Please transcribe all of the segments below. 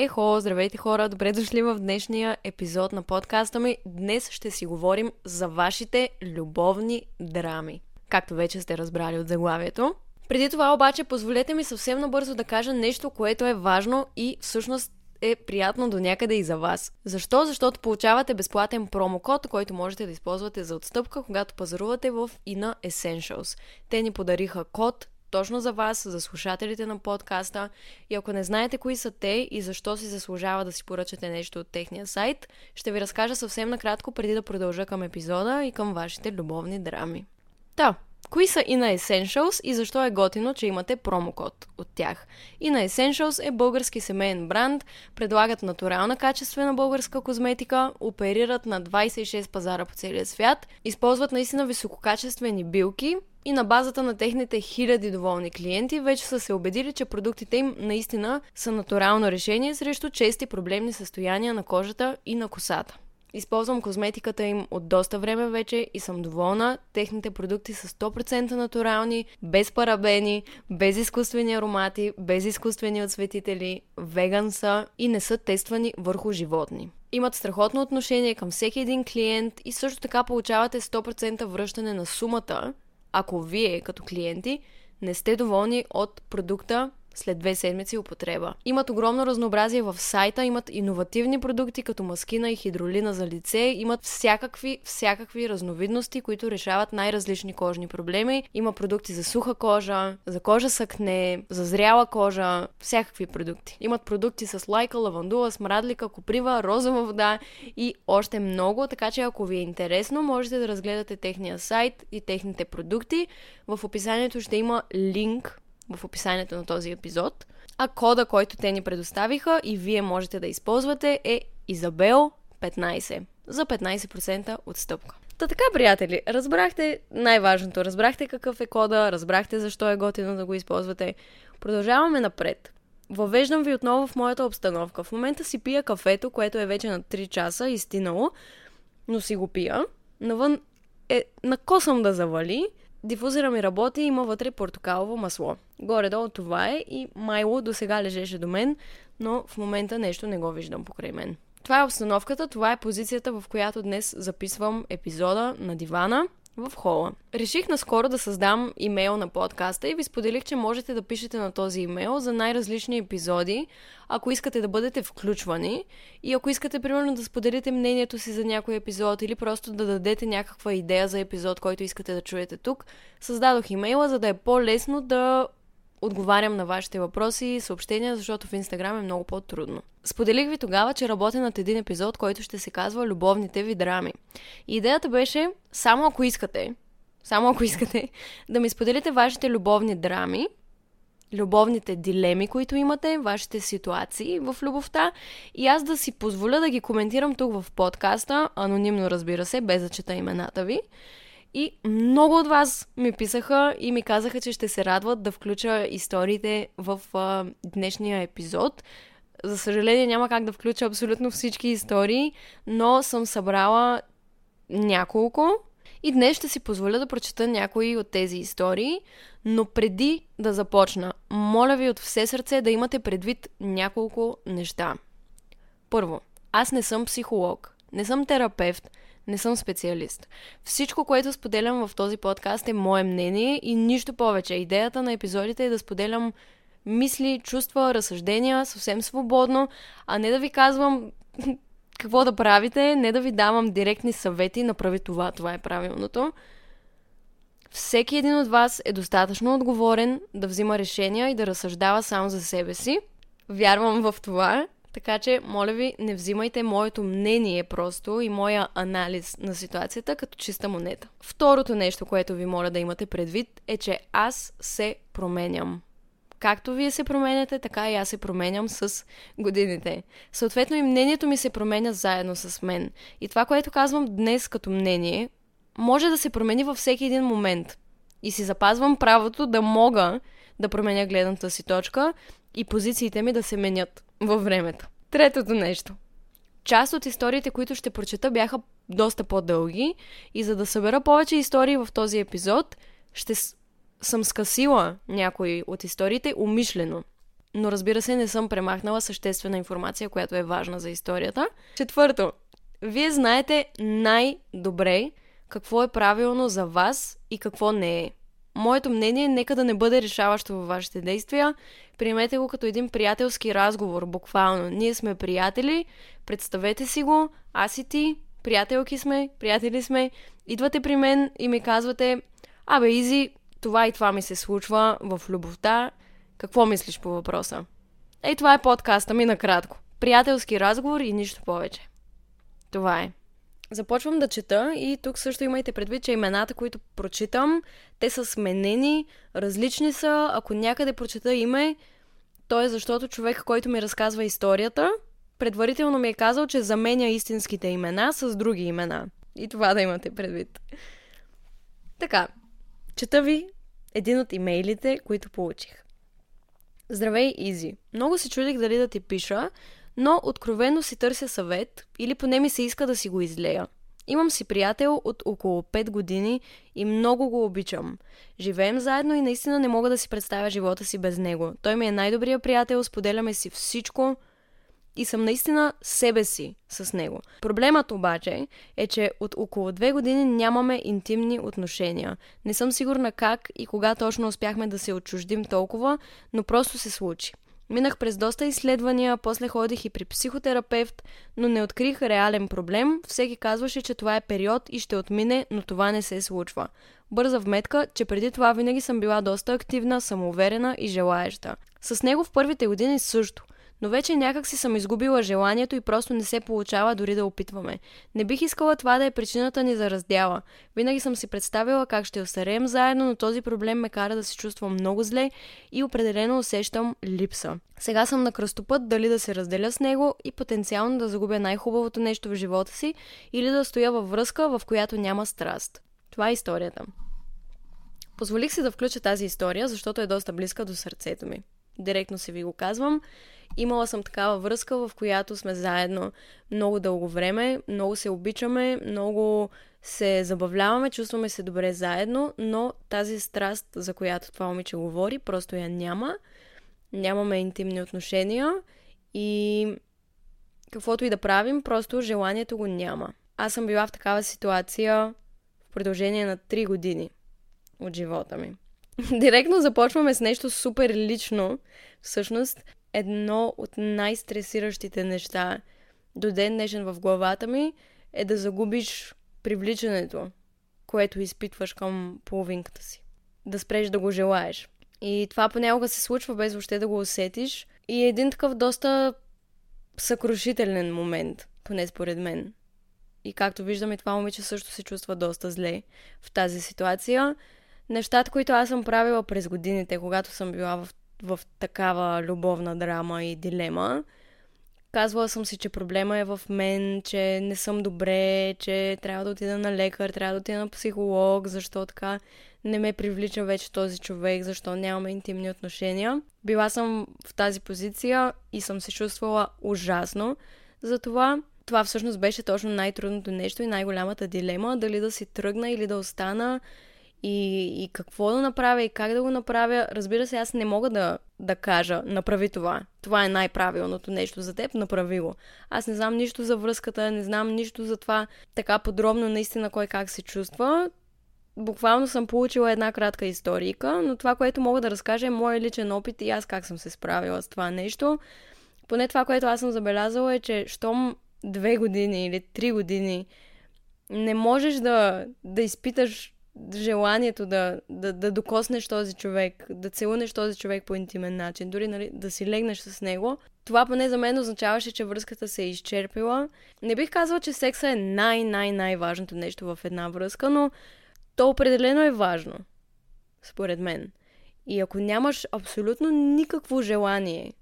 Ехо, здравейте хора, добре дошли в днешния епизод на подкаста ми. Днес ще си говорим за вашите любовни драми. Както вече сте разбрали от заглавието. Преди това обаче, позволете ми съвсем набързо да кажа нещо, което е важно и всъщност е приятно до някъде и за вас. Защо? Защото получавате безплатен промокод, който можете да използвате за отстъпка, когато пазарувате в Ina Essentials. Те ни подариха код точно за вас, за слушателите на подкаста. И ако не знаете кои са те и защо си заслужава да си поръчате нещо от техния сайт, ще ви разкажа съвсем накратко преди да продължа към епизода и към вашите любовни драми. Та, Кои са и на Essentials и защо е готино, че имате промокод от тях? И на Essentials е български семейен бранд, предлагат натурална качествена българска козметика, оперират на 26 пазара по целия свят, използват наистина висококачествени билки и на базата на техните хиляди доволни клиенти вече са се убедили, че продуктите им наистина са натурално решение срещу чести проблемни състояния на кожата и на косата. Използвам козметиката им от доста време вече и съм доволна. Техните продукти са 100% натурални, без парабени, без изкуствени аромати, без изкуствени отсветители, веган са и не са тествани върху животни. Имат страхотно отношение към всеки един клиент и също така получавате 100% връщане на сумата, ако вие като клиенти не сте доволни от продукта след две седмици употреба. Имат огромно разнообразие в сайта, имат иновативни продукти като маскина и хидролина за лице, имат всякакви, всякакви разновидности, които решават най-различни кожни проблеми. Има продукти за суха кожа, за кожа с акне, за зряла кожа, всякакви продукти. Имат продукти с лайка, лавандула, смрадлика, коприва, розова вода и още много, така че ако ви е интересно, можете да разгледате техния сайт и техните продукти. В описанието ще има линк в описанието на този епизод. А кода, който те ни предоставиха и вие можете да използвате е Изабел15 за 15% отстъпка. Та така, приятели, разбрахте най-важното. Разбрахте какъв е кода, разбрахте защо е готино да го използвате. Продължаваме напред. Въвеждам ви отново в моята обстановка. В момента си пия кафето, което е вече на 3 часа, изтинало, но си го пия. Навън е накосам да завали, Дифузера ми работи, има вътре портокалово масло. Горе-долу това е и майло до сега лежеше до мен, но в момента нещо не го виждам покрай мен. Това е обстановката, това е позицията, в която днес записвам епизода на дивана в хола. Реших наскоро да създам имейл на подкаста и ви споделих, че можете да пишете на този имейл за най-различни епизоди, ако искате да бъдете включвани и ако искате, примерно, да споделите мнението си за някой епизод или просто да дадете някаква идея за епизод, който искате да чуете тук, създадох имейла, за да е по-лесно да отговарям на вашите въпроси и съобщения, защото в Инстаграм е много по-трудно. Споделих ви тогава, че работя над един епизод, който ще се казва Любовните ви драми. И идеята беше, само ако искате, само ако искате, да ми споделите вашите любовни драми, любовните дилеми, които имате, вашите ситуации в любовта и аз да си позволя да ги коментирам тук в подкаста, анонимно разбира се, без да чета имената ви. И много от вас ми писаха и ми казаха, че ще се радват да включа историите в а, днешния епизод. За съжаление няма как да включа абсолютно всички истории, но съм събрала няколко и днес ще си позволя да прочета някои от тези истории, но преди да започна, моля ви от все сърце да имате предвид няколко неща. Първо, аз не съм психолог, не съм терапевт, не съм специалист. Всичко, което споделям в този подкаст е мое мнение и нищо повече. Идеята на епизодите е да споделям мисли, чувства, разсъждения съвсем свободно, а не да ви казвам какво да правите, не да ви давам директни съвети, направи това, това е правилното. Всеки един от вас е достатъчно отговорен да взима решения и да разсъждава само за себе си. Вярвам в това така че, моля ви, не взимайте моето мнение просто и моя анализ на ситуацията като чиста монета. Второто нещо, което ви моля да имате предвид е, че аз се променям. Както вие се променяте, така и аз се променям с годините. Съответно и мнението ми се променя заедно с мен. И това, което казвам днес като мнение, може да се промени във всеки един момент. И си запазвам правото да мога да променя гледната си точка и позициите ми да се менят във времето. Третото нещо. Част от историите, които ще прочета, бяха доста по-дълги и за да събера повече истории в този епизод, ще съм скъсила някои от историите умишлено. но разбира се не съм премахнала съществена информация, която е важна за историята. Четвърто, вие знаете най-добре какво е правилно за вас и какво не е. Моето мнение нека да не бъде решаващо във вашите действия. Приемете го като един приятелски разговор, буквално. Ние сме приятели, представете си го, аз и ти, приятелки сме, приятели сме. Идвате при мен и ми казвате, абе, Изи, това и това ми се случва в любовта. Какво мислиш по въпроса? Ей, това е подкаста ми накратко. Приятелски разговор и нищо повече. Това е. Започвам да чета и тук също имайте предвид, че имената, които прочитам, те са сменени, различни са. Ако някъде прочета име, то е защото човек, който ми разказва историята, предварително ми е казал, че заменя истинските имена с други имена. И това да имате предвид. Така, чета ви един от имейлите, които получих. Здравей, Изи. Много се чудих дали да ти пиша, но откровено си търся съвет или поне ми се иска да си го излея. Имам си приятел от около 5 години и много го обичам. Живеем заедно и наистина не мога да си представя живота си без него. Той ми е най-добрият приятел, споделяме си всичко, и съм наистина себе си с него. Проблемът обаче е, че от около две години нямаме интимни отношения. Не съм сигурна как и кога точно успяхме да се отчуждим толкова, но просто се случи. Минах през доста изследвания, после ходих и при психотерапевт, но не открих реален проблем. Всеки казваше, че това е период и ще отмине, но това не се случва. Бърза вметка, че преди това винаги съм била доста активна, самоуверена и желаеща. С него в първите години също – но вече някак си съм изгубила желанието и просто не се получава дори да опитваме. Не бих искала това да е причината ни за раздяла. Винаги съм си представила как ще остареем заедно, но този проблем ме кара да се чувствам много зле и определено усещам липса. Сега съм на кръстопът дали да се разделя с него и потенциално да загубя най-хубавото нещо в живота си или да стоя във връзка, в която няма страст. Това е историята. Позволих си да включа тази история, защото е доста близка до сърцето ми. Директно си ви го казвам Имала съм такава връзка, в която сме заедно много дълго време, много се обичаме, много се забавляваме, чувстваме се добре заедно, но тази страст, за която това момиче говори, просто я няма. Нямаме интимни отношения и каквото и да правим, просто желанието го няма. Аз съм била в такава ситуация в продължение на 3 години от живота ми. Директно започваме с нещо супер лично. Всъщност, едно от най-стресиращите неща до ден днешен в главата ми е да загубиш привличането, което изпитваш към половинката си. Да спреш да го желаеш. И това понякога се случва без въобще да го усетиш. И е един такъв доста съкрушителен момент, поне според мен. И както виждаме, това момиче също се чувства доста зле в тази ситуация. Нещата, които аз съм правила през годините, когато съм била в в такава любовна драма и дилема. Казвала съм си, че проблема е в мен, че не съм добре, че трябва да отида на лекар, трябва да отида на психолог, защо така не ме привлича вече този човек, защо нямаме интимни отношения. Била съм в тази позиция и съм се чувствала ужасно. Затова това всъщност беше точно най-трудното нещо и най-голямата дилема, дали да си тръгна или да остана и, и какво да направя и как да го направя. Разбира се, аз не мога да, да кажа, направи това. Това е най-правилното нещо за теб, направи го. Аз не знам нищо за връзката, не знам нищо за това така подробно наистина кой как се чувства. Буквално съм получила една кратка историка, но това, което мога да разкажа е моят личен опит и аз как съм се справила с това нещо. Поне това, което аз съм забелязала е, че щом две години или три години не можеш да, да изпиташ желанието да, да, да докоснеш този човек, да целунеш този човек по интимен начин, дори нали, да си легнеш с него, това поне за мен означаваше, че връзката се е изчерпила. Не бих казала, че секса е най-най-най-важното нещо в една връзка, но то определено е важно, според мен. И ако нямаш абсолютно никакво желание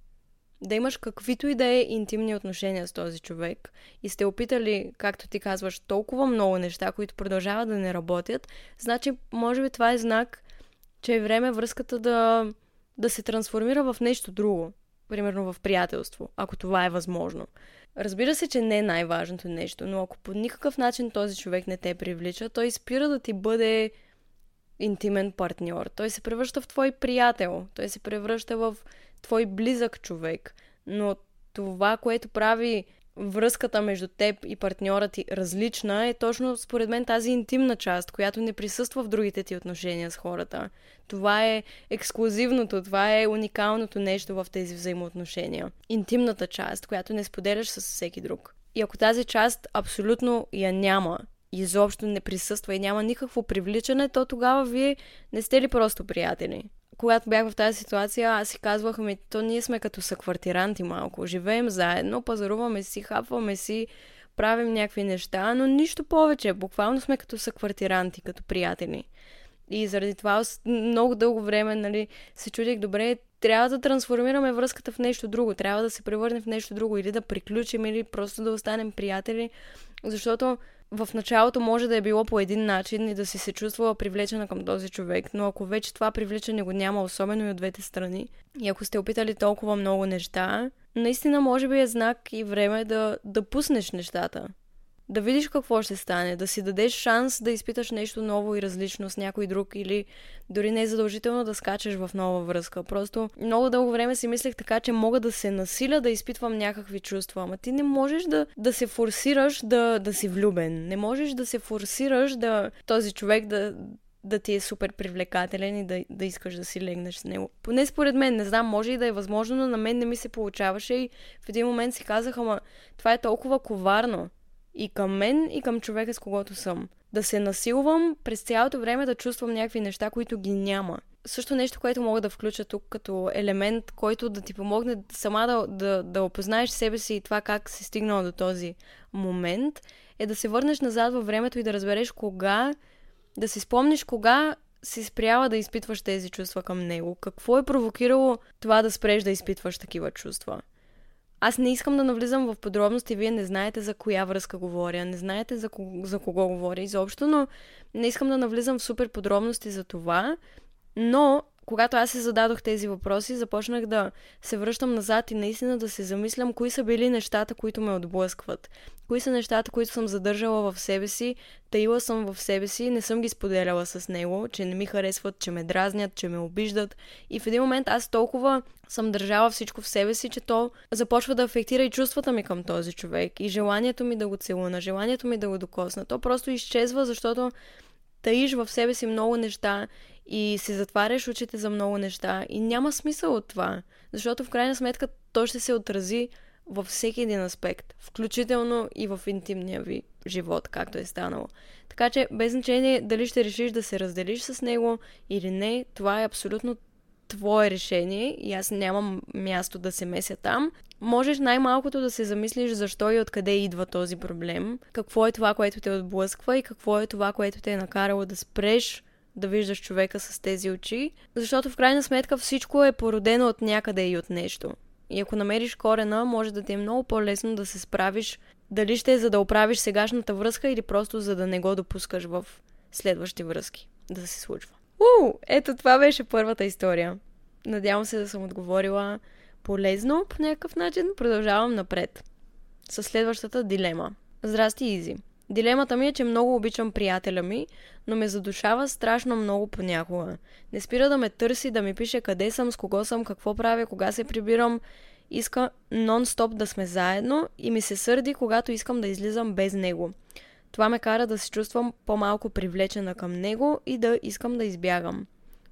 да имаш каквито и да е интимни отношения с този човек и сте опитали, както ти казваш, толкова много неща, които продължават да не работят, значи, може би това е знак, че е време връзката да, да се трансформира в нещо друго. Примерно в приятелство, ако това е възможно. Разбира се, че не е най-важното нещо, но ако по никакъв начин този човек не те привлича, той спира да ти бъде интимен партньор. Той се превръща в твой приятел. Той се превръща в твой близък човек. Но това, което прави връзката между теб и партньора ти различна, е точно според мен тази интимна част, която не присъства в другите ти отношения с хората. Това е ексклюзивното, това е уникалното нещо в тези взаимоотношения. Интимната част, която не споделяш с всеки друг. И ако тази част абсолютно я няма, изобщо не присъства и няма никакво привличане, то тогава вие не сте ли просто приятели? Когато бях в тази ситуация, аз си казвах, ми, то ние сме като съквартиранти малко. Живеем заедно, пазаруваме си, хапваме си, правим някакви неща, но нищо повече. Буквално сме като съквартиранти, като приятели. И заради това много дълго време нали, се чудих, добре, трябва да трансформираме връзката в нещо друго, трябва да се превърне в нещо друго, или да приключим, или просто да останем приятели, защото в началото може да е било по един начин и да си се чувствала привлечена към този човек, но ако вече това привличане го няма, особено и от двете страни, и ако сте опитали толкова много неща, наистина може би е знак и време да, да пуснеш нещата да видиш какво ще стане, да си дадеш шанс да изпиташ нещо ново и различно с някой друг или дори не е задължително да скачаш в нова връзка. Просто много дълго време си мислех така, че мога да се насиля да изпитвам някакви чувства, ама ти не можеш да, да се форсираш да, да си влюбен. Не можеш да се форсираш да този човек да, да ти е супер привлекателен и да, да искаш да си легнеш с него. Поне според мен, не знам, може и да е възможно, но на мен не ми се получаваше и в един момент си казах, ама това е толкова коварно и към мен, и към човека, с когото съм. Да се насилвам през цялото време да чувствам някакви неща, които ги няма. Също нещо, което мога да включа тук като елемент, който да ти помогне сама да, да, да опознаеш себе си и това как си стигнал до този момент, е да се върнеш назад във времето и да разбереш кога, да си спомниш кога си спряла да изпитваш тези чувства към него. Какво е провокирало това да спреш да изпитваш такива чувства? Аз не искам да навлизам в подробности, вие не знаете за коя връзка говоря, не знаете за кого, за кого говоря изобщо, но не искам да навлизам в супер подробности за това, но когато аз се зададох тези въпроси, започнах да се връщам назад и наистина да се замислям кои са били нещата, които ме отблъскват. Кои са нещата, които съм задържала в себе си, таила съм в себе си, не съм ги споделяла с него, че не ми харесват, че ме дразнят, че ме обиждат. И в един момент аз толкова съм държала всичко в себе си, че то започва да афектира и чувствата ми към този човек. И желанието ми да го целуна, желанието ми да го докосна. То просто изчезва, защото таиш в себе си много неща и си затваряш очите за много неща и няма смисъл от това, защото в крайна сметка то ще се отрази във всеки един аспект, включително и в интимния ви живот, както е станало. Така че, без значение дали ще решиш да се разделиш с него или не, това е абсолютно твое решение и аз нямам място да се меся там. Можеш най-малкото да се замислиш защо и откъде идва този проблем, какво е това, което те отблъсква и какво е това, което те е накарало да спреш да виждаш човека с тези очи, защото в крайна сметка всичко е породено от някъде и от нещо. И ако намериш корена, може да ти е много по-лесно да се справиш дали ще е за да оправиш сегашната връзка или просто за да не го допускаш в следващи връзки да се случва. У, ето това беше първата история. Надявам се да съм отговорила полезно по някакъв начин. Продължавам напред. С следващата дилема. Здрасти, Изи. Дилемата ми е, че много обичам приятеля ми, но ме задушава страшно много понякога. Не спира да ме търси, да ми пише къде съм, с кого съм, какво правя, кога се прибирам. Иска нон-стоп да сме заедно и ми се сърди, когато искам да излизам без него. Това ме кара да се чувствам по-малко привлечена към него и да искам да избягам.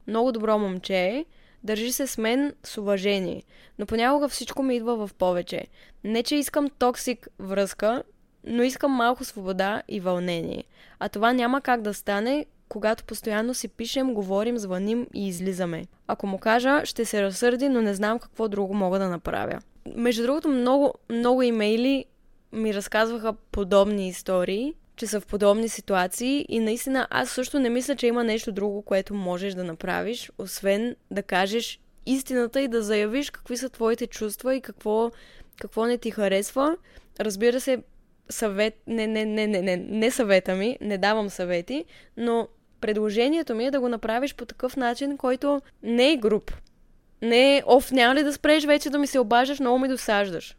Много добро момче е, държи се с мен с уважение, но понякога всичко ми идва в повече. Не, че искам токсик връзка, но искам малко свобода и вълнение. А това няма как да стане, когато постоянно си пишем, говорим, звъним и излизаме. Ако му кажа, ще се разсърди, но не знам какво друго мога да направя. Между другото, много, много имейли ми разказваха подобни истории, че са в подобни ситуации и наистина аз също не мисля, че има нещо друго, което можеш да направиш, освен да кажеш истината и да заявиш какви са твоите чувства и какво, какво не ти харесва. Разбира се, съвет, не, не, не, не, не, не съвета ми, не давам съвети, но предложението ми е да го направиш по такъв начин, който не е груп. Не е, оф, няма ли да спреш вече да ми се обаждаш, много ми досаждаш.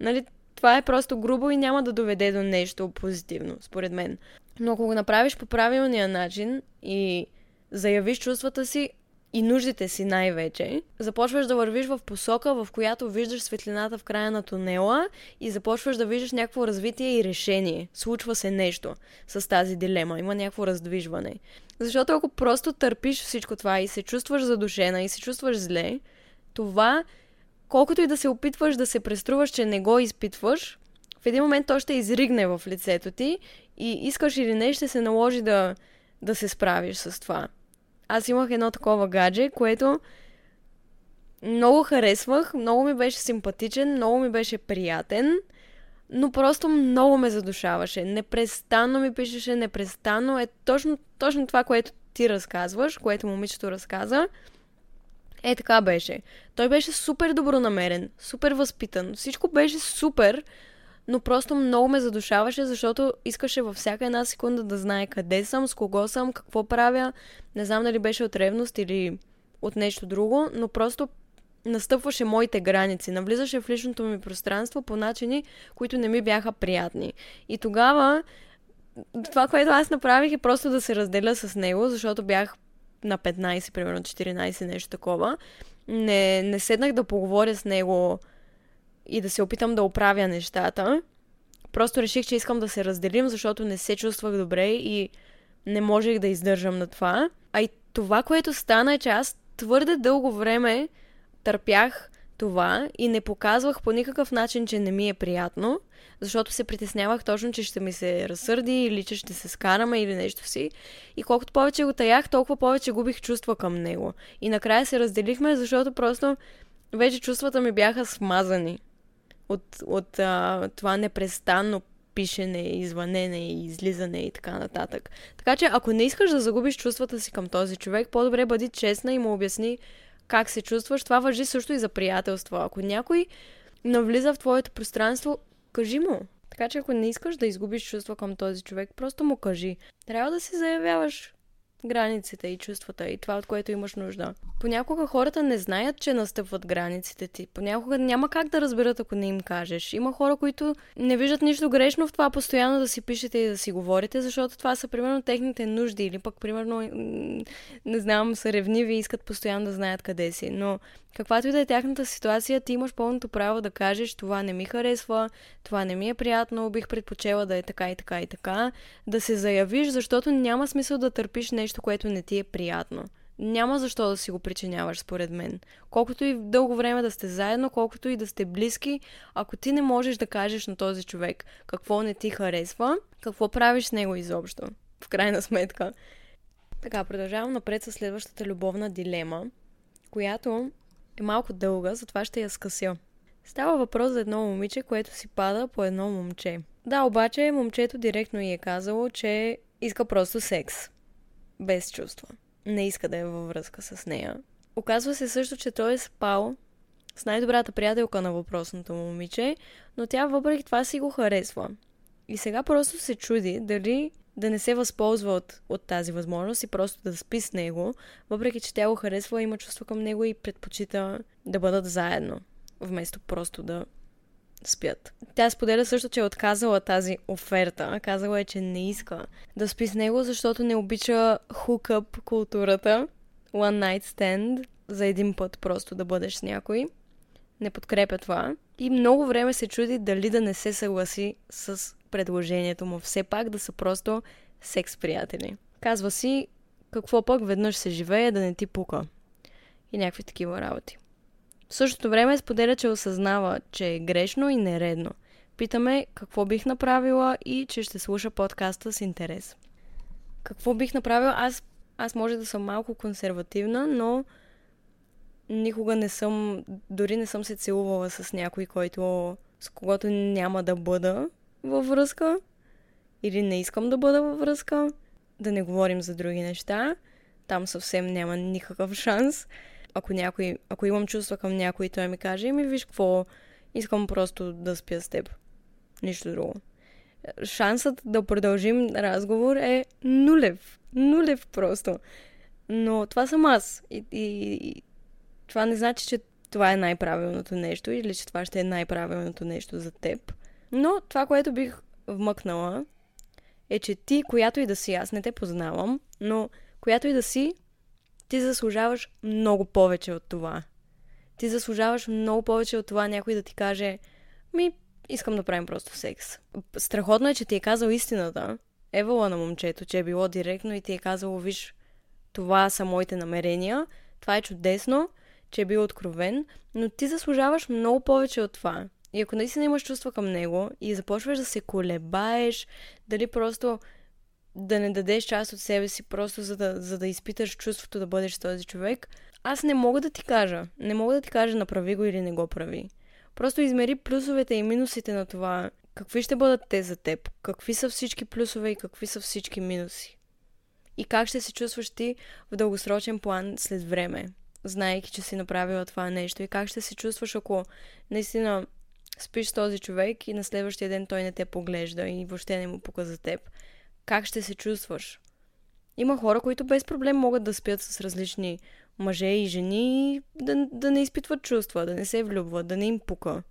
Нали, това е просто грубо и няма да доведе до нещо позитивно, според мен. Но ако го направиш по правилния начин и заявиш чувствата си, и нуждите си най-вече, започваш да вървиш в посока, в която виждаш светлината в края на тунела и започваш да виждаш някакво развитие и решение. Случва се нещо с тази дилема, има някакво раздвижване. Защото ако просто търпиш всичко това и се чувстваш задушена и се чувстваш зле, това, колкото и да се опитваш да се преструваш, че не го изпитваш, в един момент то ще изригне в лицето ти и искаш или не, ще се наложи да, да се справиш с това. Аз имах едно такова гадже, което много харесвах, много ми беше симпатичен, много ми беше приятен, но просто много ме задушаваше. Непрестанно ми пишеше, непрестанно е точно, точно това, което ти разказваш, което момичето разказа. Е, така беше. Той беше супер добронамерен, супер възпитан. Всичко беше супер, но просто много ме задушаваше, защото искаше във всяка една секунда да знае къде съм, с кого съм, какво правя. Не знам дали беше от ревност или от нещо друго, но просто настъпваше моите граници, навлизаше в личното ми пространство по начини, които не ми бяха приятни. И тогава това, което аз направих е просто да се разделя с него, защото бях на 15, примерно 14, нещо такова. Не, не седнах да поговоря с него и да се опитам да оправя нещата. Просто реших, че искам да се разделим, защото не се чувствах добре и не можех да издържам на това. А и това, което стана е, че аз твърде дълго време търпях това и не показвах по никакъв начин, че не ми е приятно, защото се притеснявах точно, че ще ми се разсърди или че ще се скараме или нещо си. И колкото повече го таях, толкова повече губих чувства към него. И накрая се разделихме, защото просто вече чувствата ми бяха смазани от, от а, това непрестанно пишене, извънене и излизане и така нататък. Така че, ако не искаш да загубиш чувствата си към този човек, по-добре бъди честна и му обясни как се чувстваш. Това въжи също и за приятелство. Ако някой навлиза в твоето пространство, кажи му. Така че ако не искаш да изгубиш чувства към този човек, просто му кажи. Трябва да си заявяваш границите и чувствата и това, от което имаш нужда. Понякога хората не знаят, че настъпват границите ти. Понякога няма как да разберат, ако не им кажеш. Има хора, които не виждат нищо грешно в това постоянно да си пишете и да си говорите, защото това са примерно техните нужди или пък примерно, не знам, са ревниви и искат постоянно да знаят къде си. Но каквато и да е тяхната ситуация, ти имаш пълното право да кажеш това не ми харесва, това не ми е приятно, бих предпочела да е така и така и така, да се заявиш, защото няма смисъл да търпиш нещо, което не ти е приятно. Няма защо да си го причиняваш, според мен. Колкото и дълго време да сте заедно, колкото и да сте близки, ако ти не можеш да кажеш на този човек какво не ти харесва, какво правиш с него изобщо, в крайна сметка. Така, продължавам напред с следващата любовна дилема, която е малко дълга, затова ще я скъся. Става въпрос за едно момиче, което си пада по едно момче. Да, обаче момчето директно й е казало, че иска просто секс. Без чувства. Не иска да е във връзка с нея. Оказва се също, че той е спал с най-добрата приятелка на въпросното момиче, но тя въпреки това си го харесва. И сега просто се чуди дали да не се възползва от, от тази възможност и просто да спи с него, въпреки че тя го харесва, има чувство към него и предпочита да бъдат заедно, вместо просто да спят. Тя споделя също, че е отказала тази оферта. Казала е, че не иска да спи с него, защото не обича хукъп културата, one night stand, за един път просто да бъдеш с някой. Не подкрепя това. И много време се чуди дали да не се съгласи с предложението му. Все пак да са просто секс приятели. Казва си, какво пък веднъж се живее да не ти пука. И някакви такива работи. В същото време споделя, че осъзнава, че е грешно и нередно. Питаме какво бих направила и че ще слуша подкаста с интерес. Какво бих направила? Аз, аз може да съм малко консервативна, но никога не съм, дори не съм се целувала с някой, който, с когото няма да бъда във връзка или не искам да бъда във връзка. Да не говорим за други неща. Там съвсем няма никакъв шанс. Ако, някой, ако имам чувства към някой той ми каже, ми виж какво, искам просто да спя с теб. Нищо друго. Шансът да продължим разговор е нулев. Нулев просто. Но това съм аз. И, и, и това не значи, че това е най-правилното нещо или че това ще е най-правилното нещо за теб. Но това, което бих вмъкнала, е, че ти, която и да си, аз не те познавам, но която и да си, Ти заслужаваш много повече от това. Ти заслужаваш много повече от това някой да ти каже ми, искам да правим просто секс. Страхотно е, че ти е казал истината. Евала на момчето, че е било директно и ти е казало, виж, това са моите намерения, това е чудесно, че е бил откровен, но ти заслужаваш много повече от това. И ако наистина имаш чувства към него и започваш да се колебаеш, дали просто да не дадеш част от себе си, просто за да, за да изпиташ чувството да бъдеш този човек, аз не мога да ти кажа. Не мога да ти кажа направи го или не го прави. Просто измери плюсовете и минусите на това. Какви ще бъдат те за теб? Какви са всички плюсове и какви са всички минуси? И как ще се чувстваш ти в дългосрочен план след време, знаеки, че си направила това нещо? И как ще се чувстваш, ако наистина спиш с този човек и на следващия ден той не те поглежда и въобще не му пука за теб? Как ще се чувстваш? Има хора, които без проблем могат да спят с различни мъже и жени да, да не изпитват чувства, да не се влюбват, да не им пука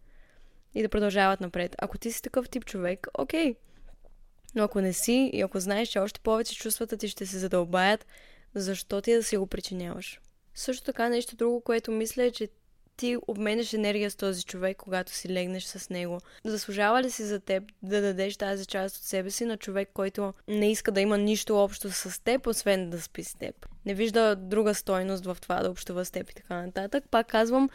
и да продължават напред. Ако ти си такъв тип човек, окей. Но ако не си и ако знаеш, че още повече чувствата ти ще се задълбаят, защо ти да си го причиняваш? Също така нещо друго, което мисля е, че ти обменяш енергия с този човек, когато си легнеш с него. Заслужава ли си за теб да дадеш тази част от себе си на човек, който не иска да има нищо общо с теб, освен да спи с теб? Не вижда друга стойност в това да общува с теб и така нататък. Пак казвам,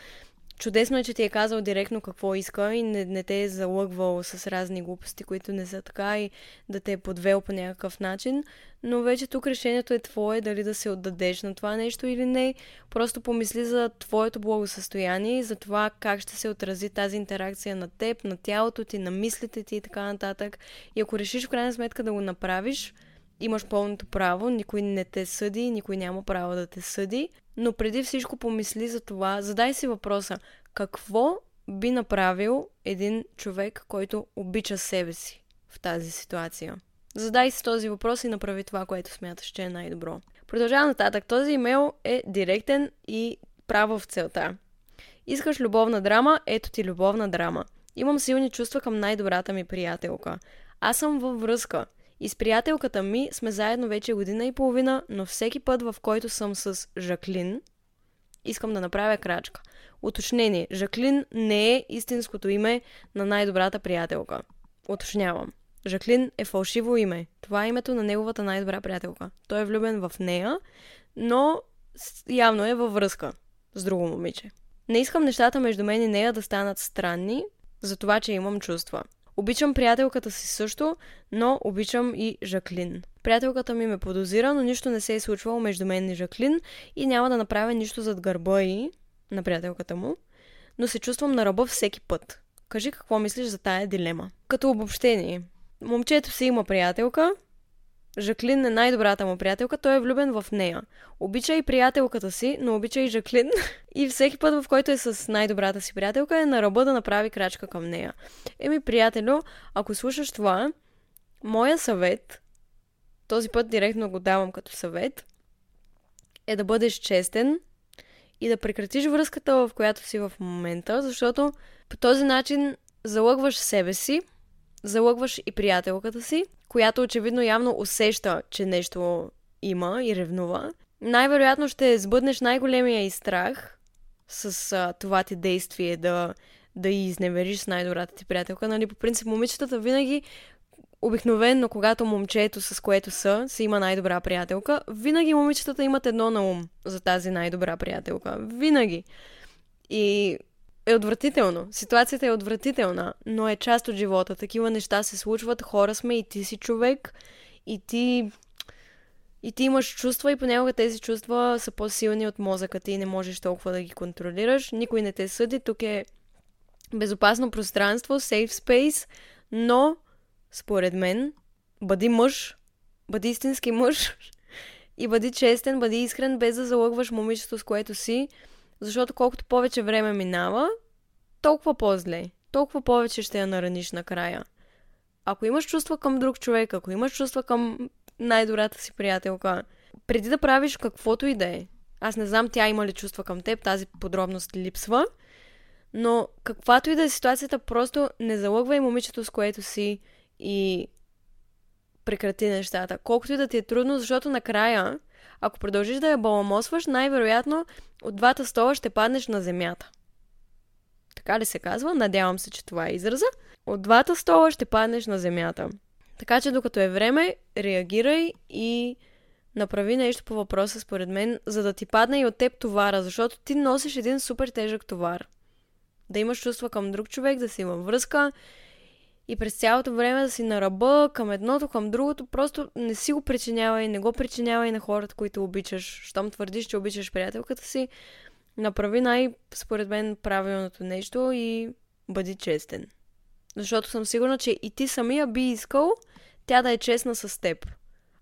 Чудесно е, че ти е казал директно какво иска и не, не те е залъгвал с разни глупости, които не са така и да те е подвел по някакъв начин. Но вече тук решението е твое дали да се отдадеш на това нещо или не. Просто помисли за твоето благосъстояние и за това как ще се отрази тази интеракция на теб, на тялото ти, на мислите ти и така нататък. И ако решиш в крайна сметка да го направиш, имаш пълното право, никой не те съди, никой няма право да те съди, но преди всичко помисли за това, задай си въпроса, какво би направил един човек, който обича себе си в тази ситуация? Задай си този въпрос и направи това, което смяташ, че е най-добро. Продължавам нататък. Този имейл е директен и право в целта. Искаш любовна драма? Ето ти любовна драма. Имам силни чувства към най-добрата ми приятелка. Аз съм във връзка. И с приятелката ми сме заедно вече година и половина, но всеки път, в който съм с Жаклин, искам да направя крачка. Уточнение. Жаклин не е истинското име на най-добрата приятелка. Уточнявам. Жаклин е фалшиво име. Това е името на неговата най-добра приятелка. Той е влюбен в нея, но явно е във връзка с друго момиче. Не искам нещата между мен и нея да станат странни, за това, че имам чувства. Обичам приятелката си също, но обичам и Жаклин. Приятелката ми ме подозира, но нищо не се е случвало между мен и Жаклин и няма да направя нищо зад гърба и на приятелката му, но се чувствам на ръба всеки път. Кажи какво мислиш за тая дилема. Като обобщение. Момчето си има приятелка, Жаклин е най-добрата му приятелка, той е влюбен в нея. Обича и приятелката си, но обича и Жаклин. и всеки път, в който е с най-добрата си приятелка, е на ръба да направи крачка към нея. Еми, приятелю, ако слушаш това, моя съвет, този път директно го давам като съвет, е да бъдеш честен и да прекратиш връзката, в която си в момента, защото по този начин залъгваш себе си, залъгваш и приятелката си, която очевидно явно усеща, че нещо има и ревнува. Най-вероятно ще сбъднеш най-големия и страх с а, това ти действие да, да и изневериш с най-добрата ти приятелка. Нали, по принцип, момичетата винаги обикновенно, когато момчето, с което са, си има най-добра приятелка, винаги момичетата имат едно на ум за тази най-добра приятелка. Винаги. И е отвратително. Ситуацията е отвратителна, но е част от живота. Такива неща се случват, хора сме и ти си човек и ти и ти имаш чувства и понякога тези чувства са по-силни от мозъка ти и не можеш толкова да ги контролираш. Никой не те съди. Тук е безопасно пространство, safe space, но според мен бъди мъж, бъди истински мъж и бъди честен, бъди искрен, без да залъгваш момичето, с което си, защото колкото повече време минава, толкова по-зле. Толкова повече ще я нараниш накрая. Ако имаш чувства към друг човек, ако имаш чувства към най-добрата си приятелка, преди да правиш каквото и да е, аз не знам тя има ли чувства към теб, тази подробност липсва, но каквато и да е ситуацията, просто не залъгвай момичето, с което си и прекрати нещата. Колкото и да ти е трудно, защото накрая Ако продължиш да я баламосваш, най-вероятно от двата стола ще паднеш на земята. Така ли се казва? Надявам се, че това е израза. От двата стола ще паднеш на земята. Така че докато е време, реагирай и направи нещо по въпроса, според мен, за да ти падне и от теб товара, защото ти носиш един супер тежък товар. Да имаш чувства към друг човек, да си има връзка и през цялото време да си на ръба към едното, към другото, просто не си го причинявай, не го причинявай на хората, които обичаш. Щом твърдиш, че обичаш приятелката си, направи най, според мен, правилното нещо и бъди честен. Защото съм сигурна, че и ти самия би искал тя да е честна с теб,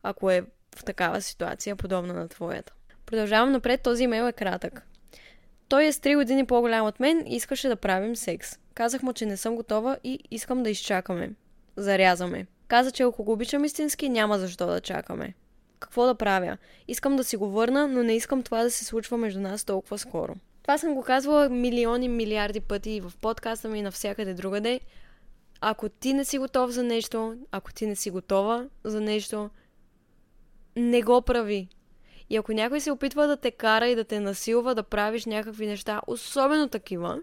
ако е в такава ситуация, подобна на твоята. Продължавам напред, този имейл е кратък. Той е с 3 години по-голям от мен и искаше да правим секс. Казах му, че не съм готова и искам да изчакаме. Зарязаме. Каза, че ако го обичам истински, няма защо да чакаме. Какво да правя? Искам да си го върна, но не искам това да се случва между нас толкова скоро. Това съм го казвала милиони, милиарди пъти и в подкаста ми и навсякъде другаде. Ако ти не си готов за нещо, ако ти не си готова за нещо, не го прави. И ако някой се опитва да те кара и да те насилва да правиш някакви неща, особено такива,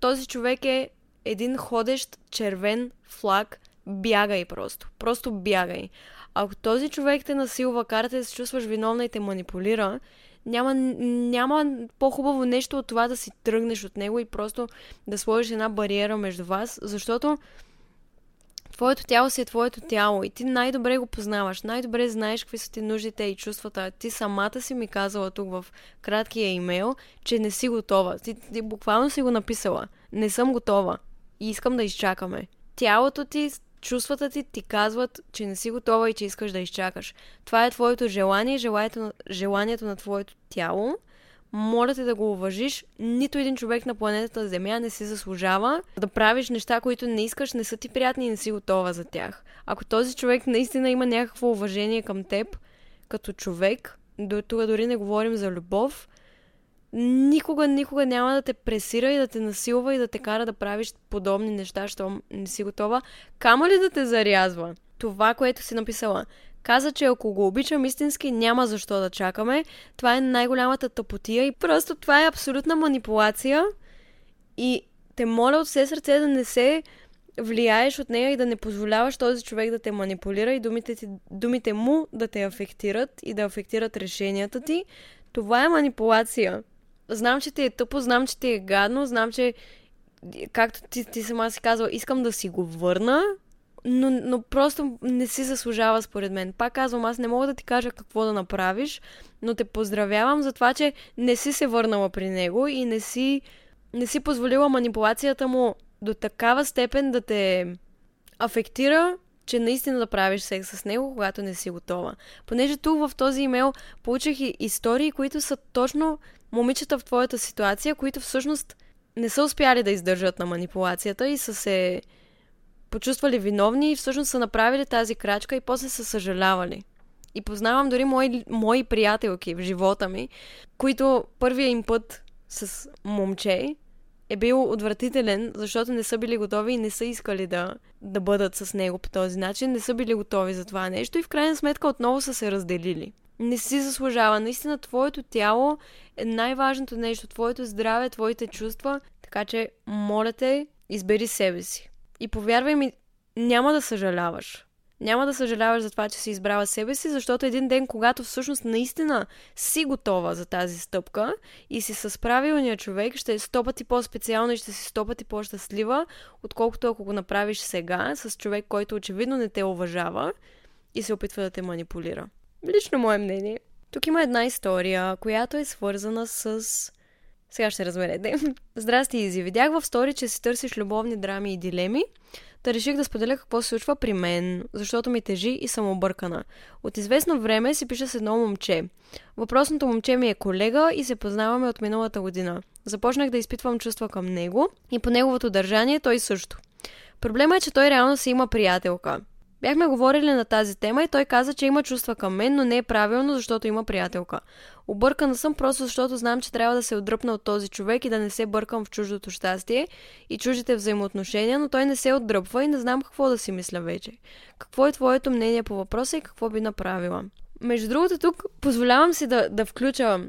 този човек е един ходещ червен флаг. Бягай просто. Просто бягай. Ако този човек те насилва, кара те да се чувстваш виновна и те манипулира, няма, няма по-хубаво нещо от това да си тръгнеш от него и просто да сложиш една бариера между вас, защото твоето тяло си е твоето тяло и ти най-добре го познаваш, най-добре знаеш какви са ти нуждите и чувствата. Ти самата си ми казала тук в краткия имейл, че не си готова. Ти, ти буквално си го написала. Не съм готова и искам да изчакаме. Тялото ти, чувствата ти ти казват, че не си готова и че искаш да изчакаш. Това е твоето желание, желанието, желанието на твоето тяло моля те да го уважиш. Нито един човек на планетата Земя не си заслужава да правиш неща, които не искаш, не са ти приятни и не си готова за тях. Ако този човек наистина има някакво уважение към теб, като човек, до тук дори не говорим за любов, никога, никога няма да те пресира и да те насилва и да те кара да правиш подобни неща, що не си готова. Камо ли да те зарязва? Това, което си написала. Каза, че ако го обичам истински, няма защо да чакаме. Това е най-голямата тъпотия и просто това е абсолютна манипулация. И те моля от все сърце да не се влияеш от нея и да не позволяваш този човек да те манипулира и думите, ти, думите му да те афектират и да афектират решенията ти. Това е манипулация. Знам, че ти е тъпо, знам, че ти е гадно, знам, че както ти, ти сама си казва, искам да си го върна, но, но просто не си заслужава според мен. Пак казвам, аз не мога да ти кажа какво да направиш, но те поздравявам за това, че не си се върнала при него и не си, не си позволила манипулацията му до такава степен да те афектира, че наистина да правиш секс с него, когато не си готова. Понеже тук в този имейл получих и истории, които са точно момичета в твоята ситуация, които всъщност не са успяли да издържат на манипулацията и са се почувствали виновни и всъщност са направили тази крачка и после са съжалявали. И познавам дори мои, мои приятелки в живота ми, които първия им път с момче е бил отвратителен, защото не са били готови и не са искали да, да бъдат с него по този начин, не са били готови за това нещо и в крайна сметка отново са се разделили. Не си заслужава. Наистина, твоето тяло е най-важното нещо. Твоето здраве, твоите чувства. Така че, моля те, избери себе си. И повярвай ми, няма да съжаляваш. Няма да съжаляваш за това, че си избрала себе си, защото един ден, когато всъщност наистина си готова за тази стъпка и си с правилния човек, ще е сто пъти по-специална и ще си сто пъти по-щастлива, отколкото ако го направиш сега с човек, който очевидно не те уважава и се опитва да те манипулира. Лично мое мнение. Тук има една история, която е свързана с сега ще разберете. Здрасти, Изи. Видях в стори, че си търсиш любовни драми и дилеми. Та реших да споделя какво се случва при мен, защото ми тежи и съм объркана. От известно време си пиша с едно момче. Въпросното момче ми е колега и се познаваме от миналата година. Започнах да изпитвам чувства към него и по неговото държание той също. Проблема е, че той реално си има приятелка. Бяхме говорили на тази тема и той каза, че има чувства към мен, но не е правилно, защото има приятелка. Объркана съм просто защото знам, че трябва да се отдръпна от този човек и да не се бъркам в чуждото щастие и чуждите взаимоотношения, но той не се отдръпва и не знам какво да си мисля вече. Какво е твоето мнение по въпроса и какво би направила? Между другото, тук позволявам си да, да включа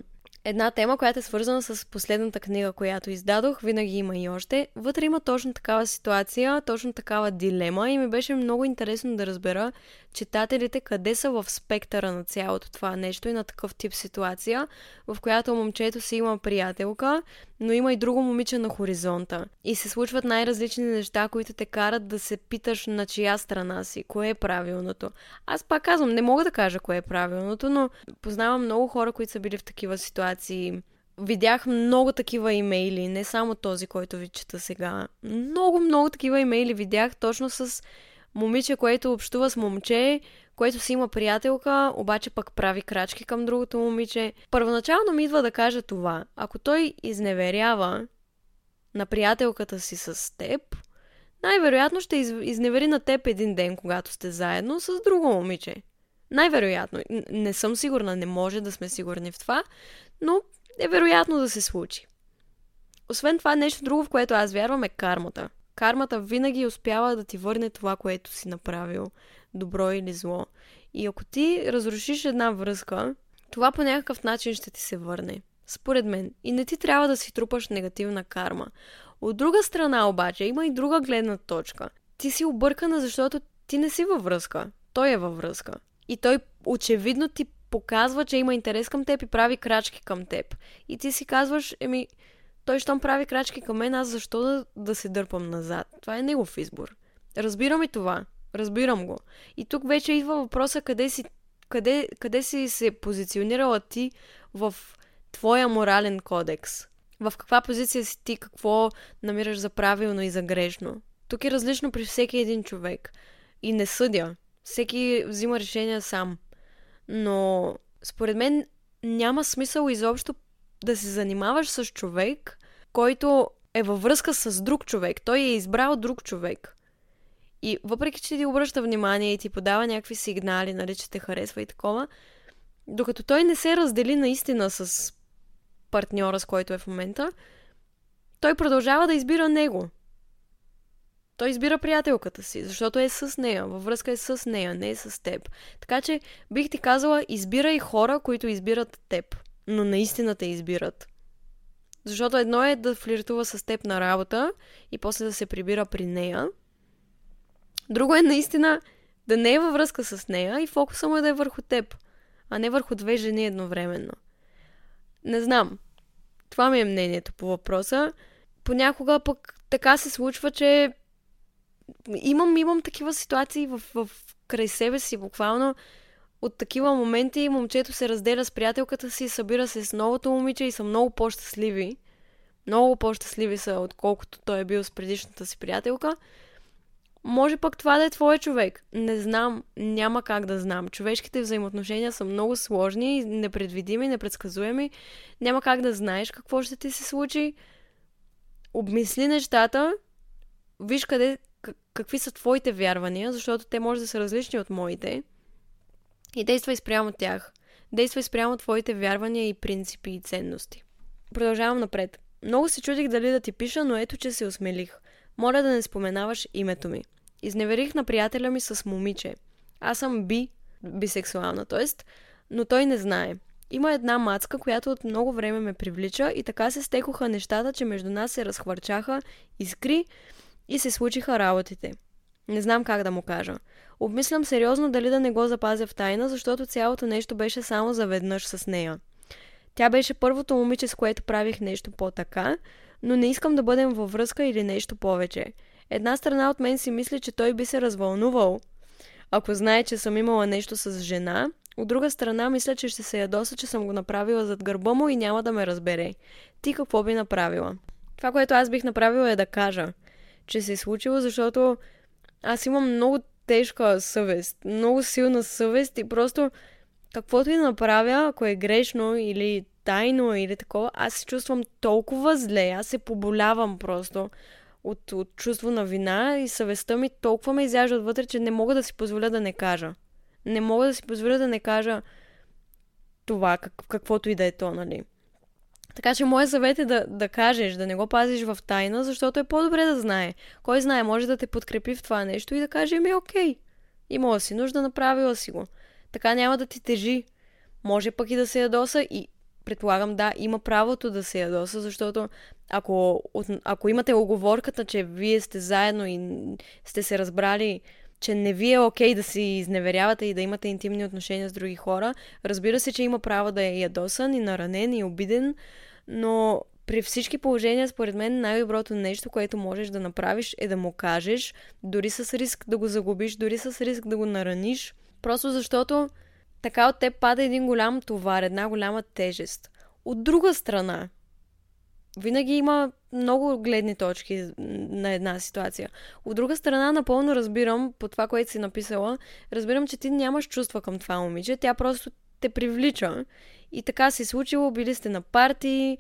една тема, която е свързана с последната книга, която издадох. Винаги има и още. Вътре има точно такава ситуация, точно такава дилема и ми беше много интересно да разбера читателите къде са в спектъра на цялото това нещо и на такъв тип ситуация, в която момчето си има приятелка, но има и друго момиче на хоризонта. И се случват най-различни неща, които те карат да се питаш на чия страна си, кое е правилното. Аз пак казвам, не мога да кажа кое е правилното, но познавам много хора, които са били в такива ситуации. Видях много такива имейли, не само този, който ви чета сега. Много, много такива имейли видях точно с момиче, което общува с момче, което си има приятелка, обаче пък прави крачки към другото момиче. Първоначално ми идва да кажа това. Ако той изневерява на приятелката си с теб, най-вероятно ще из... изневери на теб един ден, когато сте заедно с друго момиче. Най-вероятно. Не съм сигурна, не може да сме сигурни в това, но е вероятно да се случи. Освен това, нещо друго, в което аз вярвам е кармата. Кармата винаги успява да ти върне това, което си направил, добро или зло. И ако ти разрушиш една връзка, това по някакъв начин ще ти се върне. Според мен. И не ти трябва да си трупаш негативна карма. От друга страна обаче има и друга гледна точка. Ти си объркана, защото ти не си във връзка. Той е във връзка. И той очевидно ти показва, че има интерес към теб и прави крачки към теб. И ти си казваш, еми, той щом прави крачки към мен, аз защо да, да се дърпам назад? Това е негов избор. Разбирам и това. Разбирам го. И тук вече идва въпроса къде си, къде, къде си се позиционирала ти в твоя морален кодекс. В каква позиция си ти, какво намираш за правилно и за грешно. Тук е различно при всеки един човек. И не съдя. Всеки взима решения сам. Но според мен няма смисъл изобщо да се занимаваш с човек, който е във връзка с друг човек. Той е избрал друг човек. И въпреки, че ти обръща внимание и ти подава някакви сигнали, нали, че те харесва и такова, докато той не се раздели наистина с партньора, с който е в момента, той продължава да избира него. Той избира приятелката си, защото е с нея, във връзка е с нея, не е с теб. Така че бих ти казала, избирай хора, които избират теб, но наистина те избират. Защото едно е да флиртува с теб на работа и после да се прибира при нея. Друго е наистина да не е във връзка с нея и фокуса му е да е върху теб, а не върху две жени едновременно. Не знам. Това ми е мнението по въпроса. Понякога пък така се случва, че имам, имам такива ситуации в, в край себе си, буквално от такива моменти момчето се разделя с приятелката си, събира се с новото момиче и са много по-щастливи. Много по-щастливи са, отколкото той е бил с предишната си приятелка. Може пък това да е твой човек. Не знам, няма как да знам. Човешките взаимоотношения са много сложни, непредвидими, непредсказуеми. Няма как да знаеш какво ще ти се случи. Обмисли нещата, виж къде, какви са твоите вярвания, защото те може да са различни от моите. И действай спрямо тях. Действай спрямо твоите вярвания и принципи и ценности. Продължавам напред. Много се чудих дали да ти пиша, но ето, че се осмелих. Моля да не споменаваш името ми. Изневерих на приятеля ми с момиче. Аз съм би, бисексуална, т.е. но той не знае. Има една мацка, която от много време ме привлича и така се стекоха нещата, че между нас се разхвърчаха искри и се случиха работите. Не знам как да му кажа. Обмислям сериозно дали да не го запазя в тайна, защото цялото нещо беше само заведнъж с нея. Тя беше първото момиче, с което правих нещо по-така, но не искам да бъдем във връзка или нещо повече. Една страна от мен си мисли, че той би се развълнувал, ако знае, че съм имала нещо с жена, от друга страна мисля, че ще се ядоса, че съм го направила зад гърба му и няма да ме разбере. Ти какво би направила? Това, което аз бих направила е да кажа, че се е случило, защото аз имам много тежка съвест, много силна съвест и просто каквото и направя, ако е грешно или тайно или такова, аз се чувствам толкова зле, аз се поболявам просто от, от чувство на вина и съвестта ми толкова ме изяжда отвътре, че не мога да си позволя да не кажа. Не мога да си позволя да не кажа това, как, каквото и да е то, нали? Така че моят съвет е да, да кажеш, да не го пазиш в тайна, защото е по-добре да знае. Кой знае, може да те подкрепи в това нещо и да каже, ми окей, имала си нужда, направила си го. Така няма да ти тежи. Може пък и да се ядоса и предполагам, да, има правото да се ядоса, защото ако, ако имате оговорката, че вие сте заедно и сте се разбрали, че не ви е окей okay да си изневерявате и да имате интимни отношения с други хора, разбира се, че има право да е ядосан и наранен и обиден, но при всички положения, според мен, най-доброто нещо, което можеш да направиш е да му кажеш, дори с риск да го загубиш, дори с риск да го нараниш, просто защото така от теб пада един голям товар, една голяма тежест. От друга страна, винаги има много гледни точки на една ситуация. От друга страна, напълно разбирам, по това, което си написала, разбирам, че ти нямаш чувства към това момиче, тя просто те привлича. И така се случило, били сте на парти,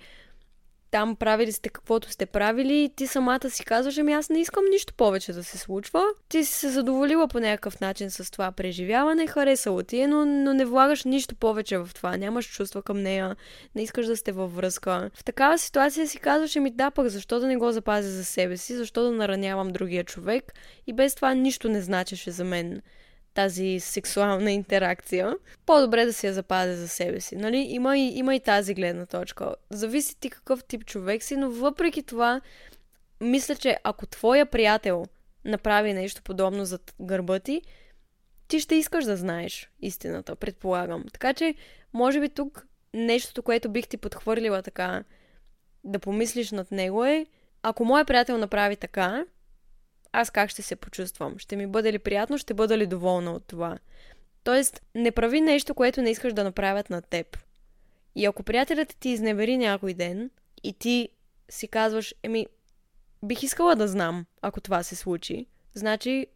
там правили сте каквото сте правили и ти самата си казваш, ами аз не искам нищо повече да се случва. Ти си се задоволила по някакъв начин с това преживяване, харесало ти е, но, но не влагаш нищо повече в това, нямаш чувства към нея, не искаш да сте във връзка. В такава ситуация си казваш, ами да, пък защо да не го запазя за себе си, защо да наранявам другия човек и без това нищо не значеше за мен тази сексуална интеракция, по-добре да си я запазя за себе си. Нали? Има, и, има и тази гледна точка. Зависи ти какъв тип човек си, но въпреки това, мисля, че ако твоя приятел направи нещо подобно за гърба ти, ти ще искаш да знаеш истината, предполагам. Така че, може би тук нещото, което бих ти подхвърлила така, да помислиш над него е, ако моят приятел направи така, аз как ще се почувствам? Ще ми бъде ли приятно? Ще бъда ли доволна от това? Тоест, не прави нещо, което не искаш да направят на теб. И ако приятелят ти изневери някой ден и ти си казваш, еми, бих искала да знам, ако това се случи, значи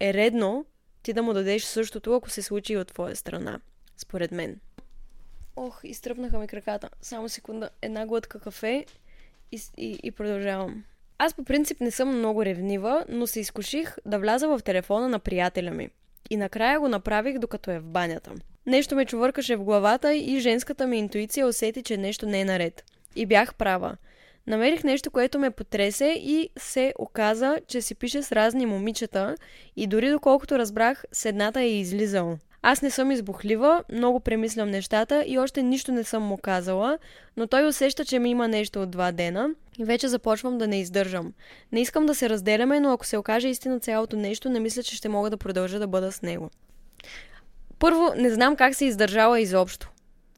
е редно ти да му дадеш същото, ако се случи и от твоя страна. Според мен. Ох, изтръпнаха ми краката. Само секунда. Една глътка кафе и, и, и продължавам. Аз по принцип не съм много ревнива, но се изкуших да вляза в телефона на приятеля ми. И накрая го направих докато е в банята. Нещо ме чувъркаше в главата и женската ми интуиция усети, че нещо не е наред. И бях права. Намерих нещо, което ме потресе и се оказа, че си пише с разни момичета и дори доколкото разбрах, с едната е излизал. Аз не съм избухлива, много премислям нещата и още нищо не съм му казала, но той усеща, че ми има нещо от два дена и вече започвам да не издържам. Не искам да се разделяме, но ако се окаже истина цялото нещо, не мисля, че ще мога да продължа да бъда с него. Първо, не знам как се издържала изобщо.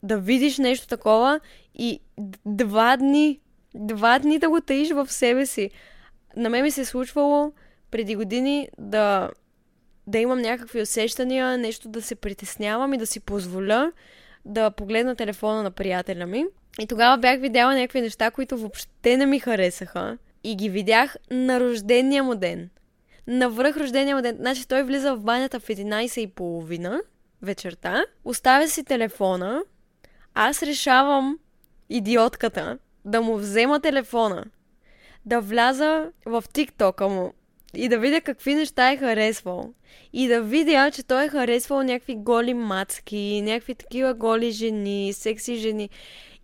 Да видиш нещо такова и два дни, два дни да го таиш в себе си. На мен ми се е случвало преди години да да имам някакви усещания, нещо да се притеснявам и да си позволя да погледна телефона на приятеля ми. И тогава бях видяла някакви неща, които въобще не ми харесаха. И ги видях на рождения му ден. Навръх рождения му ден. Значи той влиза в банята в 11.30 вечерта, оставя си телефона, аз решавам идиотката да му взема телефона, да вляза в тиктока му и да видя какви неща е харесвал. И да видя, че той е харесвал някакви голи мацки, някакви такива голи жени, секси жени.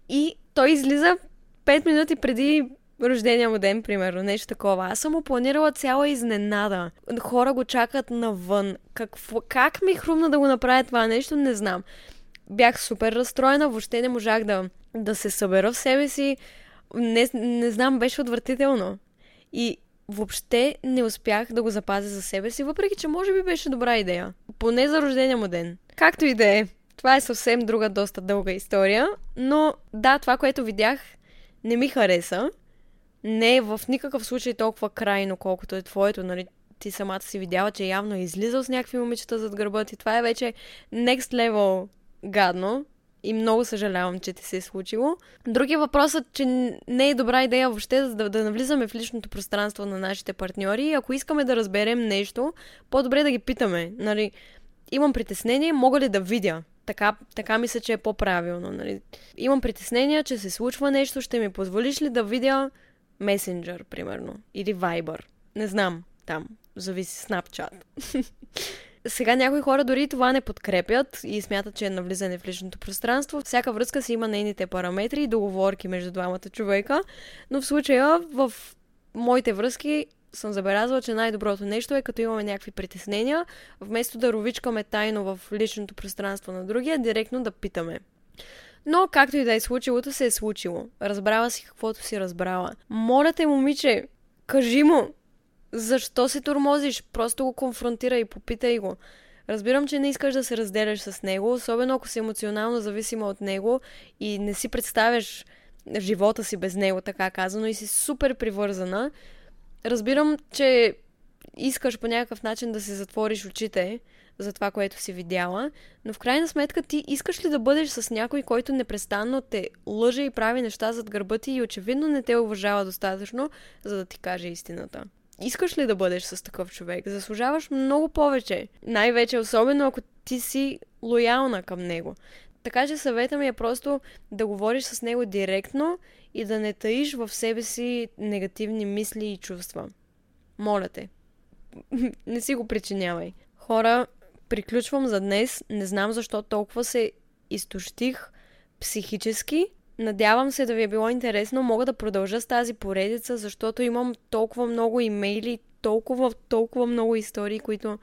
И той излиза 5 минути преди рождения му ден, примерно, нещо такова. Аз съм му планирала цяла изненада. Хора го чакат навън. Какво, как ми хрумна да го направя това нещо, не знам. Бях супер разстроена, въобще не можах да, да се събера в себе си. Не, не знам, беше отвратително. И въобще не успях да го запазя за себе си, въпреки че може би беше добра идея. Поне за рождения му ден. Както и да е. Това е съвсем друга, доста дълга история. Но да, това, което видях, не ми хареса. Не е в никакъв случай толкова крайно, колкото е твоето, нали? Ти самата си видяла, че явно е излизал с някакви момичета зад гърба ти. Това е вече next level гадно и много съжалявам, че ти се е случило. Другия въпрос е, че не е добра идея въобще да, да навлизаме в личното пространство на нашите партньори. Ако искаме да разберем нещо, по-добре да ги питаме. Нали, имам притеснение, мога ли да видя? Така, така мисля, че е по-правилно. Нали. Имам притеснение, че се случва нещо, ще ми позволиш ли да видя Messenger, примерно, или Viber. Не знам, там, зависи Snapchat. Сега някои хора дори това не подкрепят и смятат, че е навлизане в личното пространство. Всяка връзка си има нейните параметри и договорки между двамата човека, но в случая в моите връзки съм забелязала, че най-доброто нещо е като имаме някакви притеснения, вместо да ровичкаме тайно в личното пространство на другия, директно да питаме. Но, както и да е случилото, се е случило. Разбрала си каквото си разбрала. Моля те, момиче, кажи му, защо се тормозиш? Просто го конфронтирай и попитай го. Разбирам, че не искаш да се разделяш с него, особено ако си емоционално зависима от него и не си представяш живота си без него, така казано, и си супер привързана. Разбирам, че искаш по някакъв начин да се затвориш очите за това, което си видяла, но в крайна сметка ти искаш ли да бъдеш с някой, който непрестанно те лъже и прави неща зад гърба ти и очевидно не те уважава достатъчно, за да ти каже истината? Искаш ли да бъдеш с такъв човек? Заслужаваш много повече. Най-вече, особено ако ти си лоялна към него. Така че съвета ми е просто да говориш с него директно и да не таиш в себе си негативни мисли и чувства. Моля те. не си го причинявай. Хора, приключвам за днес. Не знам защо толкова се изтощих психически. Надявам се да ви е било интересно. Мога да продължа с тази поредица, защото имам толкова много имейли, толкова, толкова много истории, които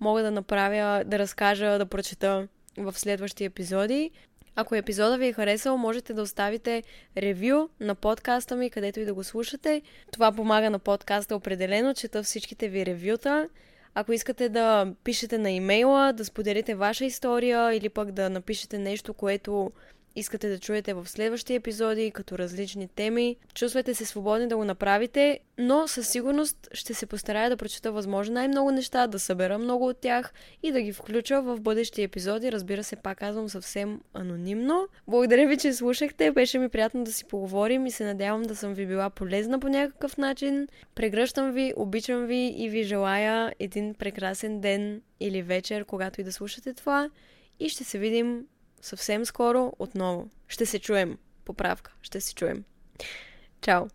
мога да направя, да разкажа, да прочета в следващи епизоди. Ако епизода ви е харесал, можете да оставите ревю на подкаста ми, където и да го слушате. Това помага на подкаста определено, чета всичките ви ревюта. Ако искате да пишете на имейла, да споделите ваша история или пък да напишете нещо, което искате да чуете в следващи епизоди, като различни теми. Чувствайте се свободни да го направите, но със сигурност ще се постарая да прочета възможно най-много неща, да събера много от тях и да ги включа в бъдещи епизоди. Разбира се, пак казвам съвсем анонимно. Благодаря ви, че слушахте. Беше ми приятно да си поговорим и се надявам да съм ви била полезна по някакъв начин. Прегръщам ви, обичам ви и ви желая един прекрасен ден или вечер, когато и да слушате това. И ще се видим съвсем скоро отново. Ще се чуем. Поправка. Ще се чуем. Чао!